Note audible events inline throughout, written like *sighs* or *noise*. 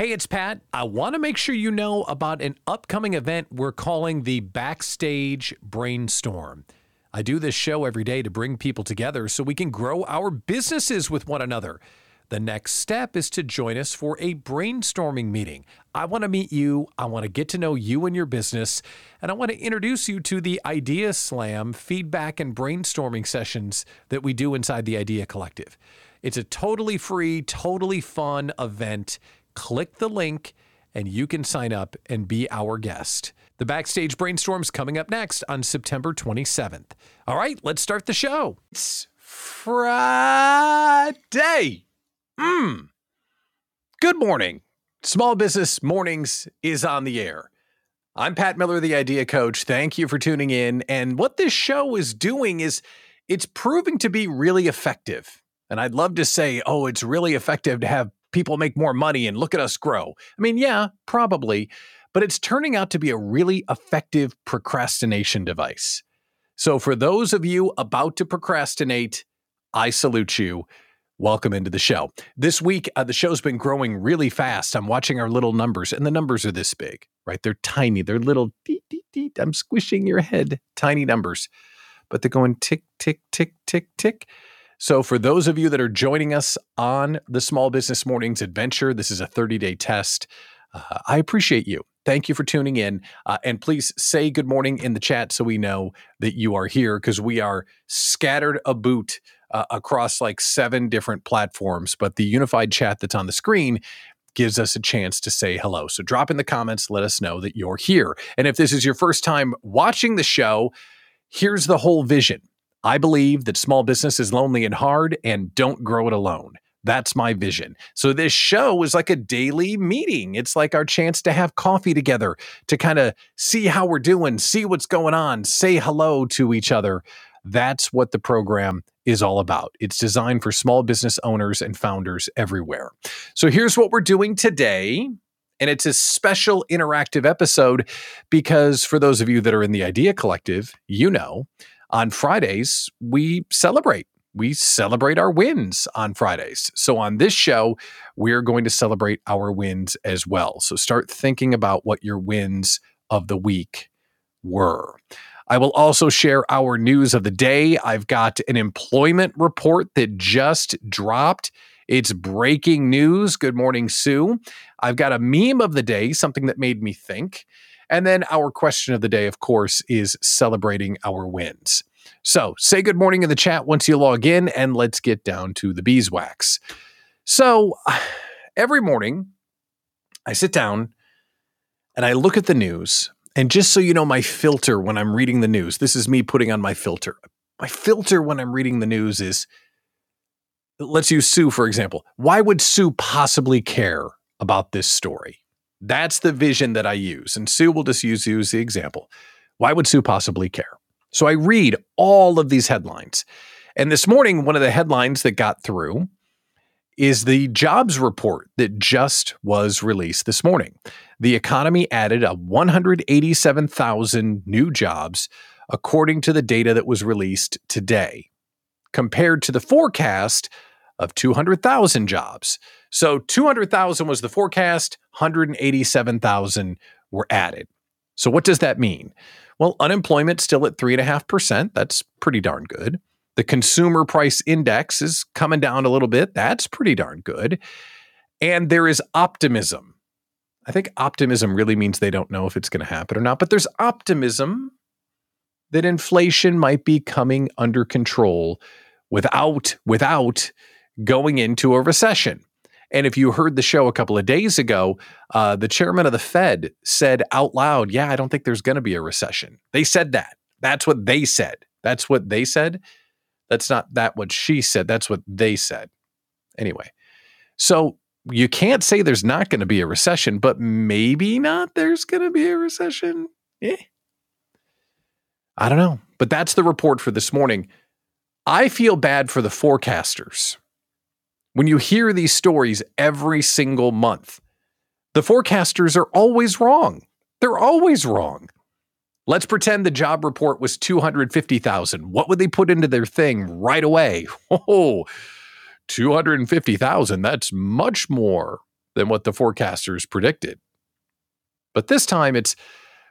Hey, it's Pat. I want to make sure you know about an upcoming event we're calling the Backstage Brainstorm. I do this show every day to bring people together so we can grow our businesses with one another. The next step is to join us for a brainstorming meeting. I want to meet you, I want to get to know you and your business, and I want to introduce you to the Idea Slam feedback and brainstorming sessions that we do inside the Idea Collective. It's a totally free, totally fun event click the link and you can sign up and be our guest. The Backstage Brainstorm's coming up next on September 27th. All right, let's start the show. It's Friday. Mmm. Good morning. Small Business Mornings is on the air. I'm Pat Miller, the Idea Coach. Thank you for tuning in. And what this show is doing is it's proving to be really effective. And I'd love to say, oh, it's really effective to have people make more money and look at us grow. I mean, yeah, probably, but it's turning out to be a really effective procrastination device. So, for those of you about to procrastinate, I salute you. Welcome into the show. This week, uh, the show's been growing really fast. I'm watching our little numbers, and the numbers are this big, right? They're tiny. They're little. I'm squishing your head, tiny numbers, but they're going tick, tick, tick, tick, tick. So, for those of you that are joining us on the Small Business Mornings adventure, this is a 30 day test. Uh, I appreciate you. Thank you for tuning in. Uh, and please say good morning in the chat so we know that you are here because we are scattered a boot uh, across like seven different platforms. But the unified chat that's on the screen gives us a chance to say hello. So drop in the comments, let us know that you're here. And if this is your first time watching the show, here's the whole vision I believe that small business is lonely and hard and don't grow it alone. That's my vision. So this show is like a daily meeting. It's like our chance to have coffee together, to kind of see how we're doing, see what's going on, say hello to each other. That's what the program is all about. It's designed for small business owners and founders everywhere. So here's what we're doing today. And it's a special interactive episode because for those of you that are in the Idea Collective, you know on Fridays, we celebrate. We celebrate our wins on Fridays. So on this show, we're going to celebrate our wins as well. So start thinking about what your wins of the week were. I will also share our news of the day. I've got an employment report that just dropped. It's breaking news. Good morning, Sue. I've got a meme of the day, something that made me think. And then our question of the day, of course, is celebrating our wins. So say good morning in the chat once you log in, and let's get down to the beeswax. So *sighs* every morning, I sit down and I look at the news. And just so you know, my filter when I'm reading the news, this is me putting on my filter. My filter when I'm reading the news is let's use Sue, for example. Why would Sue possibly care about this story? That's the vision that I use. And Sue will just use you as the example. Why would Sue possibly care? So I read all of these headlines. And this morning, one of the headlines that got through is the jobs report that just was released this morning. The economy added a 187,000 new jobs according to the data that was released today, compared to the forecast of 200,000 jobs. So 200,000 was the forecast, 187,000 were added. So what does that mean? Well, unemployment still at 3.5%. That's pretty darn good. The consumer price index is coming down a little bit. That's pretty darn good. And there is optimism. I think optimism really means they don't know if it's going to happen or not, but there's optimism that inflation might be coming under control without without going into a recession. And if you heard the show a couple of days ago, uh, the chairman of the Fed said out loud, Yeah, I don't think there's going to be a recession. They said that. That's what they said. That's what they said. That's not that what she said. That's what they said. Anyway, so you can't say there's not going to be a recession, but maybe not there's going to be a recession. Eh. I don't know. But that's the report for this morning. I feel bad for the forecasters when you hear these stories every single month, the forecasters are always wrong. They're always wrong. Let's pretend the job report was 250,000. What would they put into their thing right away? *laughs* Oh, 250,000. That's much more than what the forecasters predicted. But this time it's,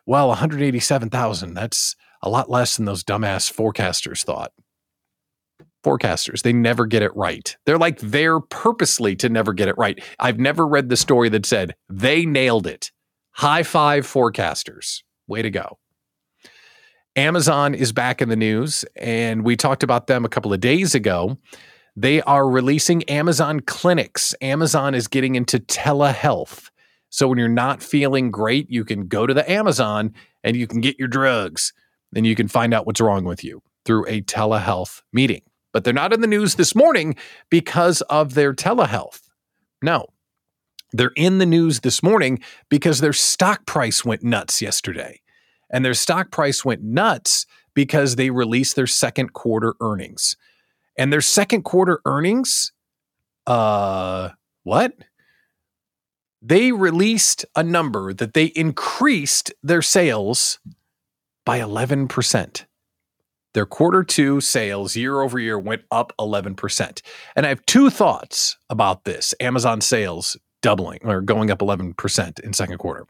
well, 187,000. That's a lot less than those dumbass forecasters thought. Forecasters, they never get it right. They're like there purposely to never get it right. I've never read the story that said they nailed it. High five, forecasters. Way to go. Amazon is back in the news, and we talked about them a couple of days ago. They are releasing Amazon clinics. Amazon is getting into telehealth. So when you're not feeling great, you can go to the Amazon and you can get your drugs and you can find out what's wrong with you through a telehealth meeting. But they're not in the news this morning because of their telehealth. No, they're in the news this morning because their stock price went nuts yesterday. And their stock price went nuts because they released their second quarter earnings. And their second quarter earnings, uh, what? they released a number that they increased their sales by 11%. Their quarter two sales year over year went up 11%. And I have two thoughts about this Amazon sales doubling or going up 11% in second quarter.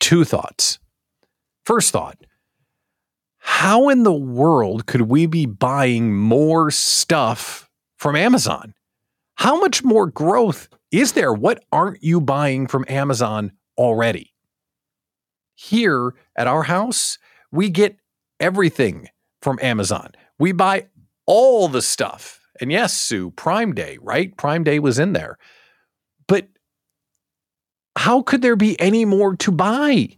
Two thoughts. First thought, how in the world could we be buying more stuff from Amazon? How much more growth is there? What aren't you buying from Amazon already? Here at our house, we get everything from Amazon. We buy all the stuff. And yes, Sue, Prime Day, right? Prime Day was in there. But how could there be any more to buy?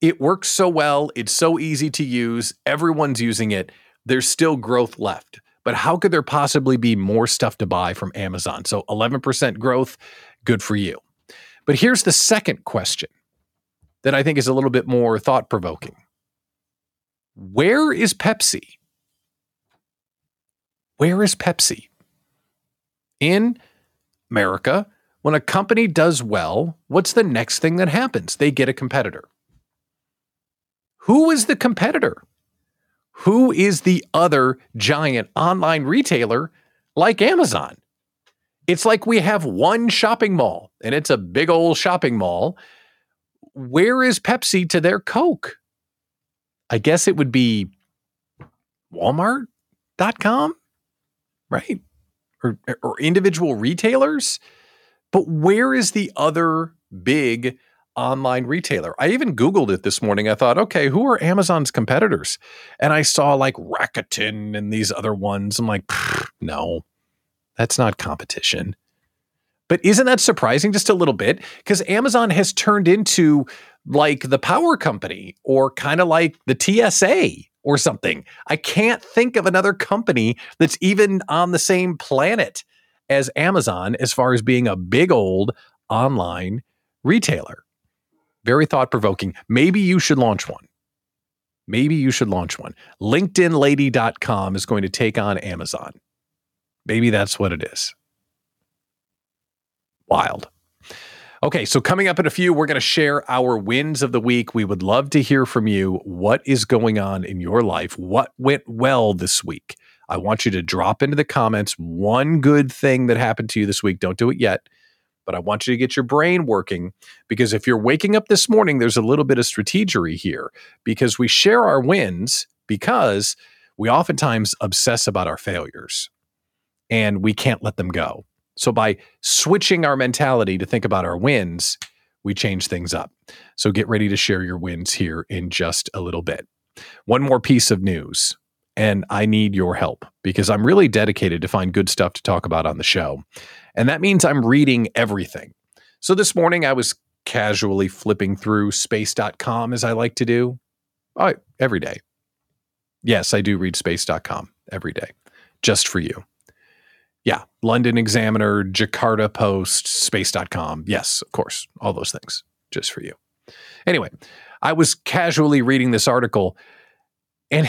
It works so well. It's so easy to use. Everyone's using it. There's still growth left but how could there possibly be more stuff to buy from Amazon? So 11% growth, good for you. But here's the second question that I think is a little bit more thought provoking Where is Pepsi? Where is Pepsi? In America, when a company does well, what's the next thing that happens? They get a competitor. Who is the competitor? who is the other giant online retailer like Amazon? It's like we have one shopping mall and it's a big old shopping mall. Where is Pepsi to their Coke? I guess it would be Walmart.com, right? Or, or individual retailers. But where is the other big online retailer. I even Googled it this morning. I thought, okay, who are Amazon's competitors? And I saw like Rakuten and these other ones. I'm like, no, that's not competition. But isn't that surprising just a little bit? Because Amazon has turned into like the power company or kind of like the TSA or something. I can't think of another company that's even on the same planet as Amazon as far as being a big old online retailer. Very thought provoking. Maybe you should launch one. Maybe you should launch one. LinkedInlady.com is going to take on Amazon. Maybe that's what it is. Wild. Okay, so coming up in a few, we're going to share our wins of the week. We would love to hear from you. What is going on in your life? What went well this week? I want you to drop into the comments one good thing that happened to you this week. Don't do it yet but I want you to get your brain working because if you're waking up this morning, there's a little bit of strategery here because we share our wins because we oftentimes obsess about our failures and we can't let them go. So by switching our mentality to think about our wins, we change things up. So get ready to share your wins here in just a little bit. One more piece of news, and I need your help because I'm really dedicated to find good stuff to talk about on the show. And that means I'm reading everything. So this morning I was casually flipping through space.com as I like to do oh, every day. Yes, I do read space.com every day just for you. Yeah, London Examiner, Jakarta Post, space.com. Yes, of course, all those things just for you. Anyway, I was casually reading this article and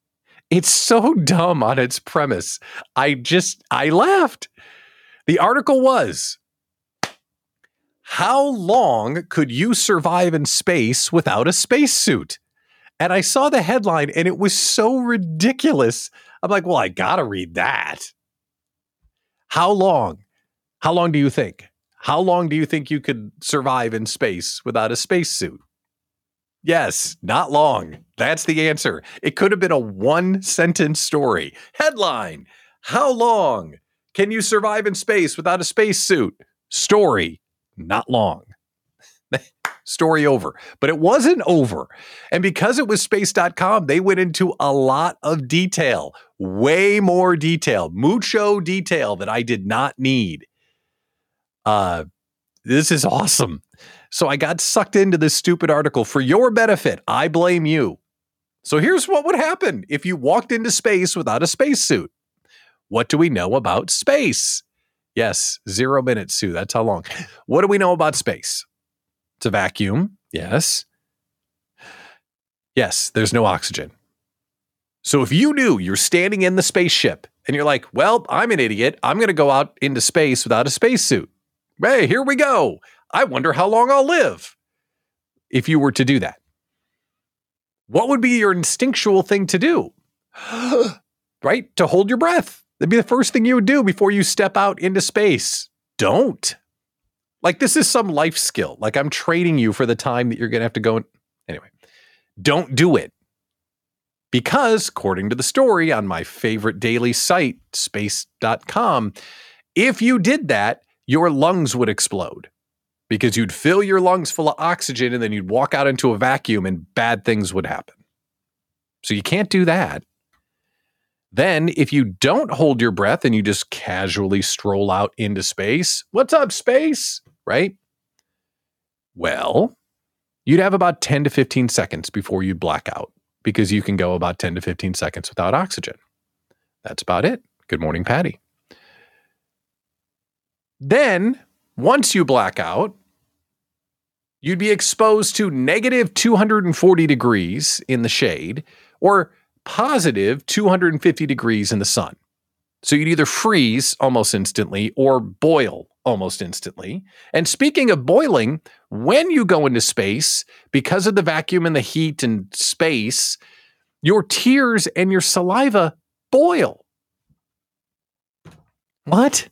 *laughs* it's so dumb on its premise. I just I laughed. The article was How long could you survive in space without a spacesuit? And I saw the headline and it was so ridiculous. I'm like, well, I got to read that. How long? How long do you think? How long do you think you could survive in space without a spacesuit? Yes, not long. That's the answer. It could have been a one sentence story. Headline How long can you survive in space without a spacesuit? Story, not long. *laughs* Story over. But it wasn't over. And because it was space.com, they went into a lot of detail, way more detail, mucho detail that I did not need. Uh, this is awesome. So I got sucked into this stupid article for your benefit. I blame you. So here's what would happen if you walked into space without a spacesuit. What do we know about space? Yes, zero minutes, Sue. That's how long. What do we know about space? It's a vacuum. Yes. Yes, there's no oxygen. So if you knew you're standing in the spaceship and you're like, well, I'm an idiot. I'm going to go out into space without a spacesuit. Hey, here we go. I wonder how long I'll live if you were to do that. What would be your instinctual thing to do? *gasps* right? To hold your breath. That'd be the first thing you would do before you step out into space. Don't. Like, this is some life skill. Like, I'm training you for the time that you're going to have to go. Anyway, don't do it. Because, according to the story on my favorite daily site, space.com, if you did that, your lungs would explode because you'd fill your lungs full of oxygen and then you'd walk out into a vacuum and bad things would happen. So you can't do that. Then, if you don't hold your breath and you just casually stroll out into space, what's up, space? Right? Well, you'd have about 10 to 15 seconds before you black out because you can go about 10 to 15 seconds without oxygen. That's about it. Good morning, Patty. Then, once you black out, you'd be exposed to negative 240 degrees in the shade or positive 250 degrees in the sun. So you'd either freeze almost instantly or boil almost instantly. And speaking of boiling, when you go into space, because of the vacuum and the heat and space, your tears and your saliva boil. What?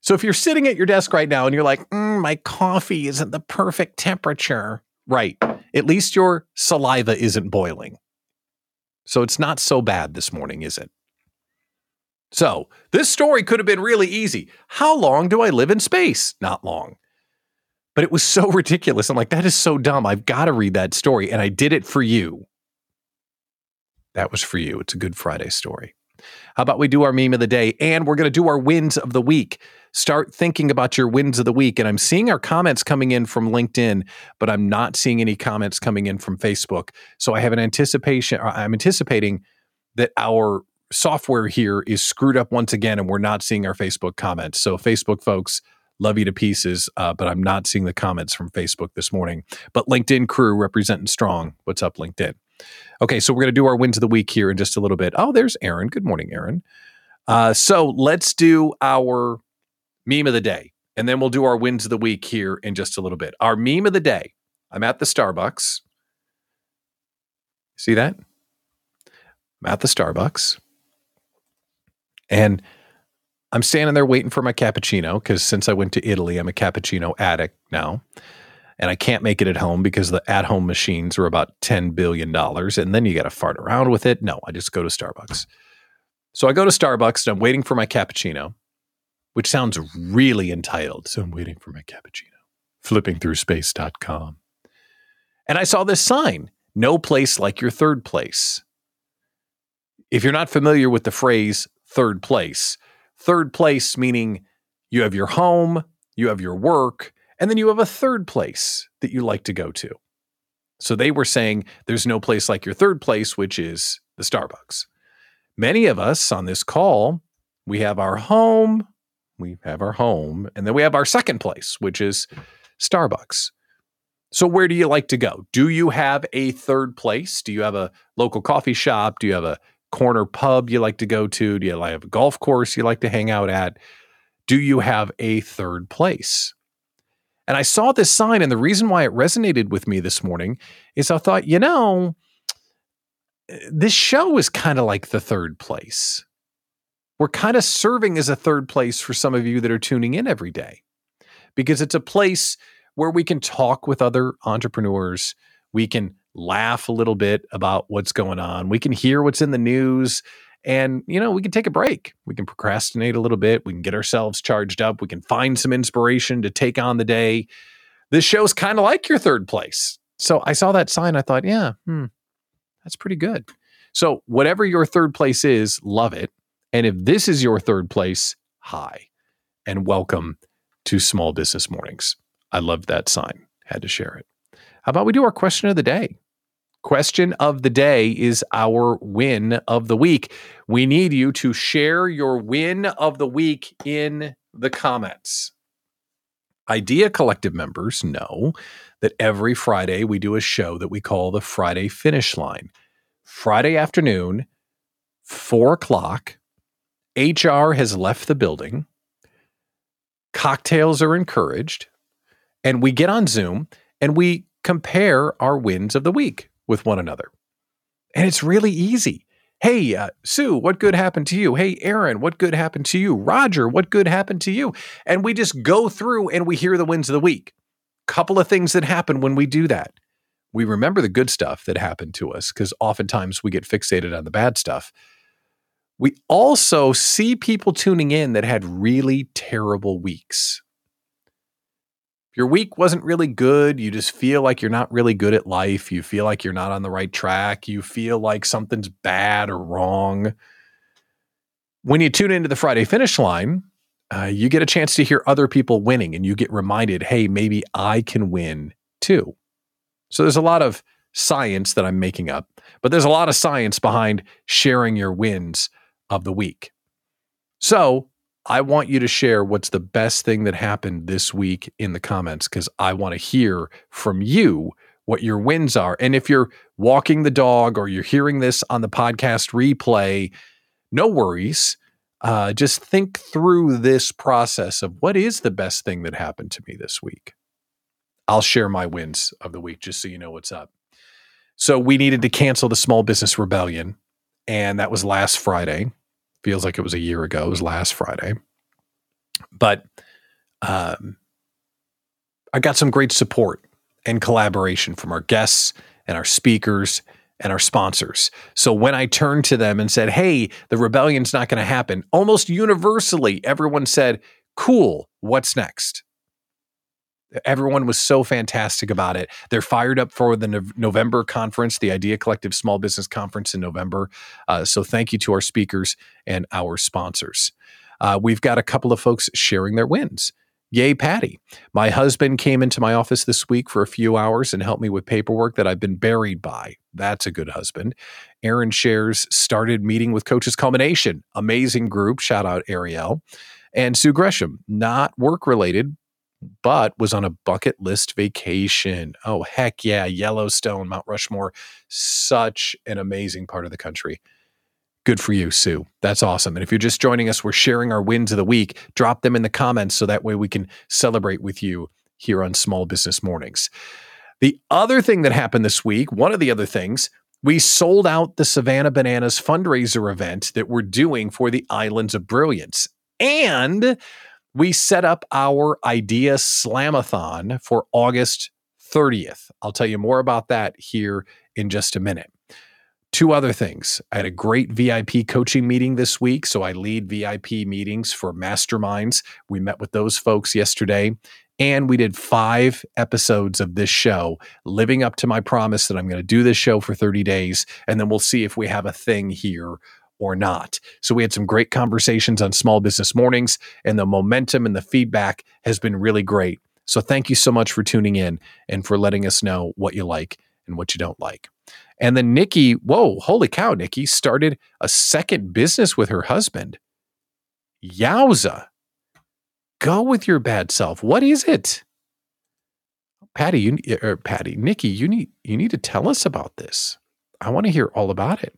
So if you're sitting at your desk right now and you're like, mm, my coffee isn't the perfect temperature, right? At least your saliva isn't boiling. So it's not so bad this morning, is it? So this story could have been really easy. How long do I live in space? Not long. But it was so *laughs* ridiculous. I'm like, that is so dumb. I've got to read that story. And I did it for you. That was for you. It's a Good Friday story. How about we do our meme of the day? And we're going to do our wins of the week. Start thinking about your wins of the week. And I'm seeing our comments coming in from LinkedIn, but I'm not seeing any comments coming in from Facebook. So I have an anticipation, uh, I'm anticipating that our software here is screwed up once again and we're not seeing our Facebook comments. So, Facebook folks, love you to pieces, uh, but I'm not seeing the comments from Facebook this morning. But LinkedIn crew representing strong. What's up, LinkedIn? Okay, so we're going to do our wins of the week here in just a little bit. Oh, there's Aaron. Good morning, Aaron. Uh, so let's do our meme of the day, and then we'll do our wins of the week here in just a little bit. Our meme of the day. I'm at the Starbucks. See that? I'm at the Starbucks, and I'm standing there waiting for my cappuccino because since I went to Italy, I'm a cappuccino addict now and I can't make it at home because the at home machines are about $10 billion. And then you got to fart around with it. No, I just go to Starbucks. So I go to Starbucks and I'm waiting for my cappuccino, which sounds really entitled. So I'm waiting for my cappuccino, flipping through space.com. And I saw this sign no place like your third place. If you're not familiar with the phrase third place, third place meaning you have your home, you have your work, and then you have a third place that you like to go to. So they were saying there's no place like your third place, which is the Starbucks. Many of us on this call, we have our home, we have our home, and then we have our second place, which is Starbucks. So, where do you like to go? Do you have a third place? Do you have a local coffee shop? Do you have a corner pub you like to go to? Do you have a golf course you like to hang out at? Do you have a third place? And I saw this sign, and the reason why it resonated with me this morning is I thought, you know, this show is kind of like the third place. We're kind of serving as a third place for some of you that are tuning in every day. because it's a place where we can talk with other entrepreneurs. We can laugh a little bit about what's going on. We can hear what's in the news and, you know, we can take a break. We can procrastinate a little bit. We can get ourselves charged up. We can find some inspiration to take on the day. This show's kind of like your third place. So I saw that sign. I thought, yeah, hmm, that's pretty good. So, whatever your third place is, love it. And if this is your third place, hi, and welcome to Small Business Mornings. I loved that sign. Had to share it. How about we do our question of the day? Question of the day is our win of the week. We need you to share your win of the week in the comments. Idea Collective members know that every Friday we do a show that we call the Friday Finish Line. Friday afternoon, four o'clock, HR has left the building. Cocktails are encouraged. And we get on Zoom and we compare our wins of the week with one another. And it's really easy. Hey, uh, Sue, what good happened to you? Hey, Aaron, what good happened to you? Roger, what good happened to you? And we just go through and we hear the wins of the week. Couple of things that happen when we do that. We remember the good stuff that happened to us because oftentimes we get fixated on the bad stuff. We also see people tuning in that had really terrible weeks. Your week wasn't really good, you just feel like you're not really good at life, you feel like you're not on the right track, you feel like something's bad or wrong. When you tune into the Friday finish line, uh, you get a chance to hear other people winning and you get reminded, hey, maybe I can win too. So there's a lot of science that I'm making up, but there's a lot of science behind sharing your wins of the week. So I want you to share what's the best thing that happened this week in the comments because I want to hear from you what your wins are. And if you're walking the dog or you're hearing this on the podcast replay, no worries. Uh, just think through this process of what is the best thing that happened to me this week. I'll share my wins of the week just so you know what's up. So, we needed to cancel the small business rebellion, and that was last Friday feels like it was a year ago. It was last Friday. But um, I got some great support and collaboration from our guests and our speakers and our sponsors. So when I turned to them and said, hey, the rebellion's not going to happen, almost universally, everyone said, cool, what's next? Everyone was so fantastic about it. They're fired up for the no- November conference, the Idea Collective Small Business Conference in November. Uh, so thank you to our speakers and our sponsors. Uh, we've got a couple of folks sharing their wins. Yay, Patty. My husband came into my office this week for a few hours and helped me with paperwork that I've been buried by. That's a good husband. Aaron shares started meeting with Coaches Culmination. Amazing group. Shout out Ariel. And Sue Gresham, not work related, but was on a bucket list vacation. Oh, heck yeah. Yellowstone, Mount Rushmore, such an amazing part of the country. Good for you, Sue. That's awesome. And if you're just joining us, we're sharing our wins of the week. Drop them in the comments so that way we can celebrate with you here on Small Business Mornings. The other thing that happened this week, one of the other things, we sold out the Savannah Bananas fundraiser event that we're doing for the Islands of Brilliance. And we set up our idea slamathon for August 30th. I'll tell you more about that here in just a minute. Two other things. I had a great VIP coaching meeting this week. So I lead VIP meetings for masterminds. We met with those folks yesterday. And we did five episodes of this show, living up to my promise that I'm going to do this show for 30 days. And then we'll see if we have a thing here or not. So we had some great conversations on small business mornings, and the momentum and the feedback has been really great. So thank you so much for tuning in and for letting us know what you like and what you don't like. And then Nikki, whoa, holy cow, Nikki started a second business with her husband. Yowza. Go with your bad self. What is it? Patty, you or er, er, Patty, Nikki, you need you need to tell us about this. I want to hear all about it.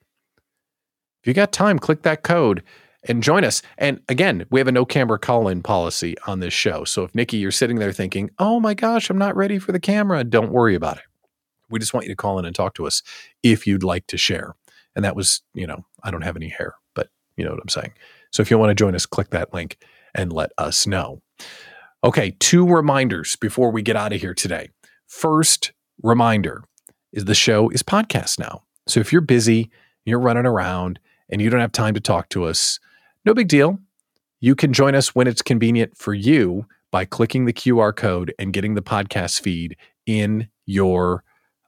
If you got time, click that code and join us. And again, we have a no camera call in policy on this show. So if Nikki, you're sitting there thinking, oh my gosh, I'm not ready for the camera, don't worry about it. We just want you to call in and talk to us if you'd like to share. And that was, you know, I don't have any hair, but you know what I'm saying. So if you want to join us, click that link and let us know. Okay, two reminders before we get out of here today. First reminder is the show is podcast now. So if you're busy, you're running around, and you don't have time to talk to us, no big deal. You can join us when it's convenient for you by clicking the QR code and getting the podcast feed in your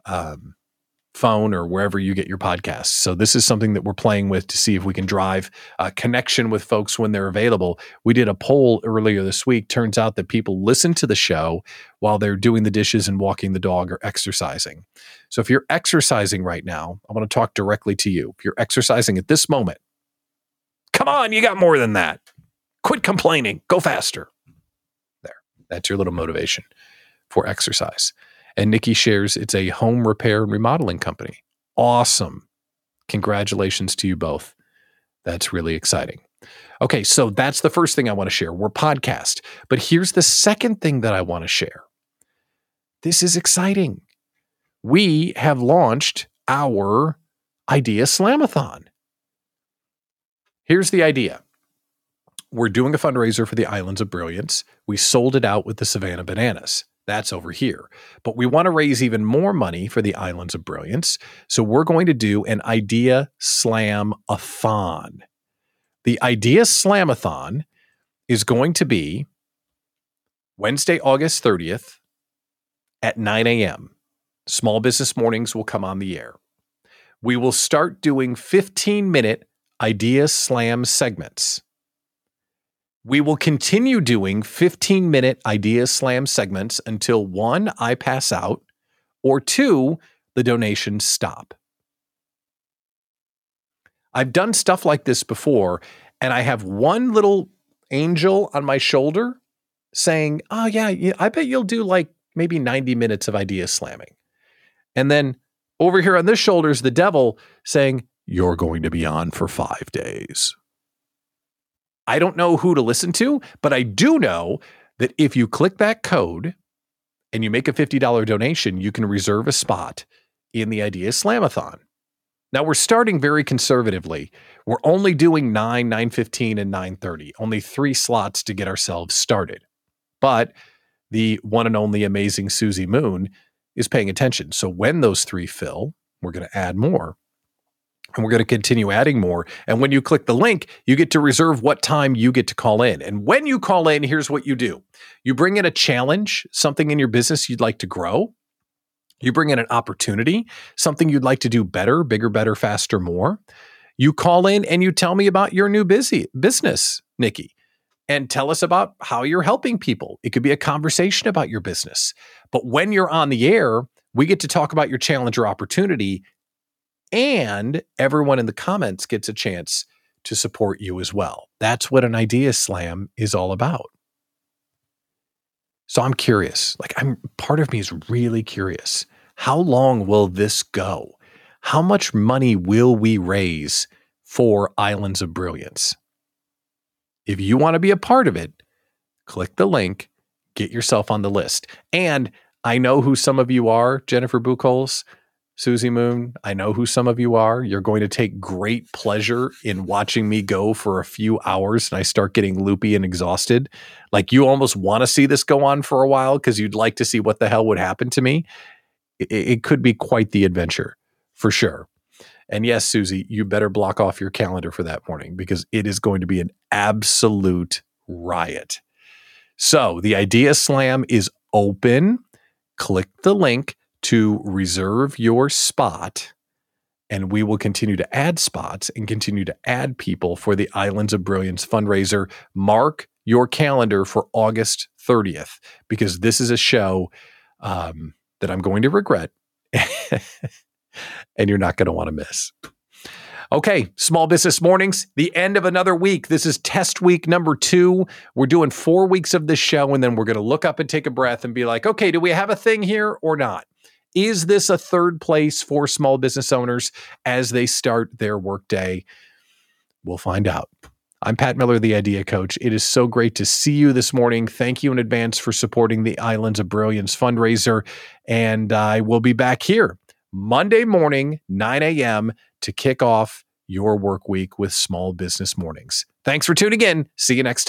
um, phone or wherever you get your podcasts. So this is something that we're playing with to see if we can drive a connection with folks when they're available. We did a poll earlier this week. Turns out that people listen to the show while they're doing the dishes and walking the dog or exercising. So if you're exercising right now, I want to talk directly to you. If you're exercising at this moment, come on, you got more than that. Quit complaining. Go faster. There. That's your little motivation for exercise. And Nikki shares it's a home repair and remodeling company. Awesome. Congratulations to you both. That's really exciting. Okay, so that's the first thing I want to share. We're podcast. But here's the second thing that I want to share. This is exciting. We have launched our Idea Slamathon. Here's the idea. We're doing a fundraiser for the Islands of Brilliance. We sold it out with the Savannah Bananas. That's over here. But we want to raise even more money for the Islands of Brilliance. So we're going to do an Idea Slam a thon. The Idea Slamathon is going to be Wednesday, August 30th at 9 a.m. Small Business Mornings will come on the air. We will start doing 15 minute Idea Slam segments. We will continue doing 15 minute idea slam segments until one, I pass out, or two, the donations stop. I've done stuff like this before, and I have one little angel on my shoulder saying, Oh, yeah, I bet you'll do like maybe 90 minutes of idea slamming. And then over here on this shoulder is the devil saying, You're going to be on for five days. I don't know who to listen to, but I do know that if you click that code and you make a $50 donation, you can reserve a spot in the Idea Slamathon. Now we're starting very conservatively. We're only doing 9, 9:15 and 9:30. Only 3 slots to get ourselves started. But the one and only amazing Susie Moon is paying attention. So when those 3 fill, we're going to add more and we're going to continue adding more. And when you click the link, you get to reserve what time you get to call in. And when you call in, here's what you do you bring in a challenge, something in your business you'd like to grow. You bring in an opportunity, something you'd like to do better, bigger, better, faster, more. You call in and you tell me about your new busy business, Nikki, and tell us about how you're helping people. It could be a conversation about your business. But when you're on the air, we get to talk about your challenge or opportunity and everyone in the comments gets a chance to support you as well. That's what an idea slam is all about. So I'm curious. Like I'm part of me is really curious. How long will this go? How much money will we raise for Islands of Brilliance? If you want to be a part of it, click the link, get yourself on the list. And I know who some of you are, Jennifer Buchholz. Susie Moon, I know who some of you are. You're going to take great pleasure in watching me go for a few hours and I start getting loopy and exhausted. Like you almost want to see this go on for a while because you'd like to see what the hell would happen to me. It, it could be quite the adventure for sure. And yes, Susie, you better block off your calendar for that morning because it is going to be an absolute riot. So the Idea Slam is open. Click the link to reserve your spot and we will continue to add spots and continue to add people for the Islands of Brilliance fundraiser. Mark your calendar for August 30th because this is a show um, that I'm going to regret *laughs* and you're not going to want to miss. Okay, Small Business Mornings, the end of another week. This is test week number two. We're doing four weeks of this show, and then we're going to look up and take a breath and be like, okay, do we have a thing here or not? Is this a third place for small business owners as they start their workday? We'll find out. I'm Pat Miller, the Idea Coach. It is so great to see you this morning. Thank you in advance for supporting the Islands of Brilliance fundraiser. And I will be back here Monday morning, 9 a.m., to kick off your work week with Small Business Mornings. Thanks for tuning in. See you next time.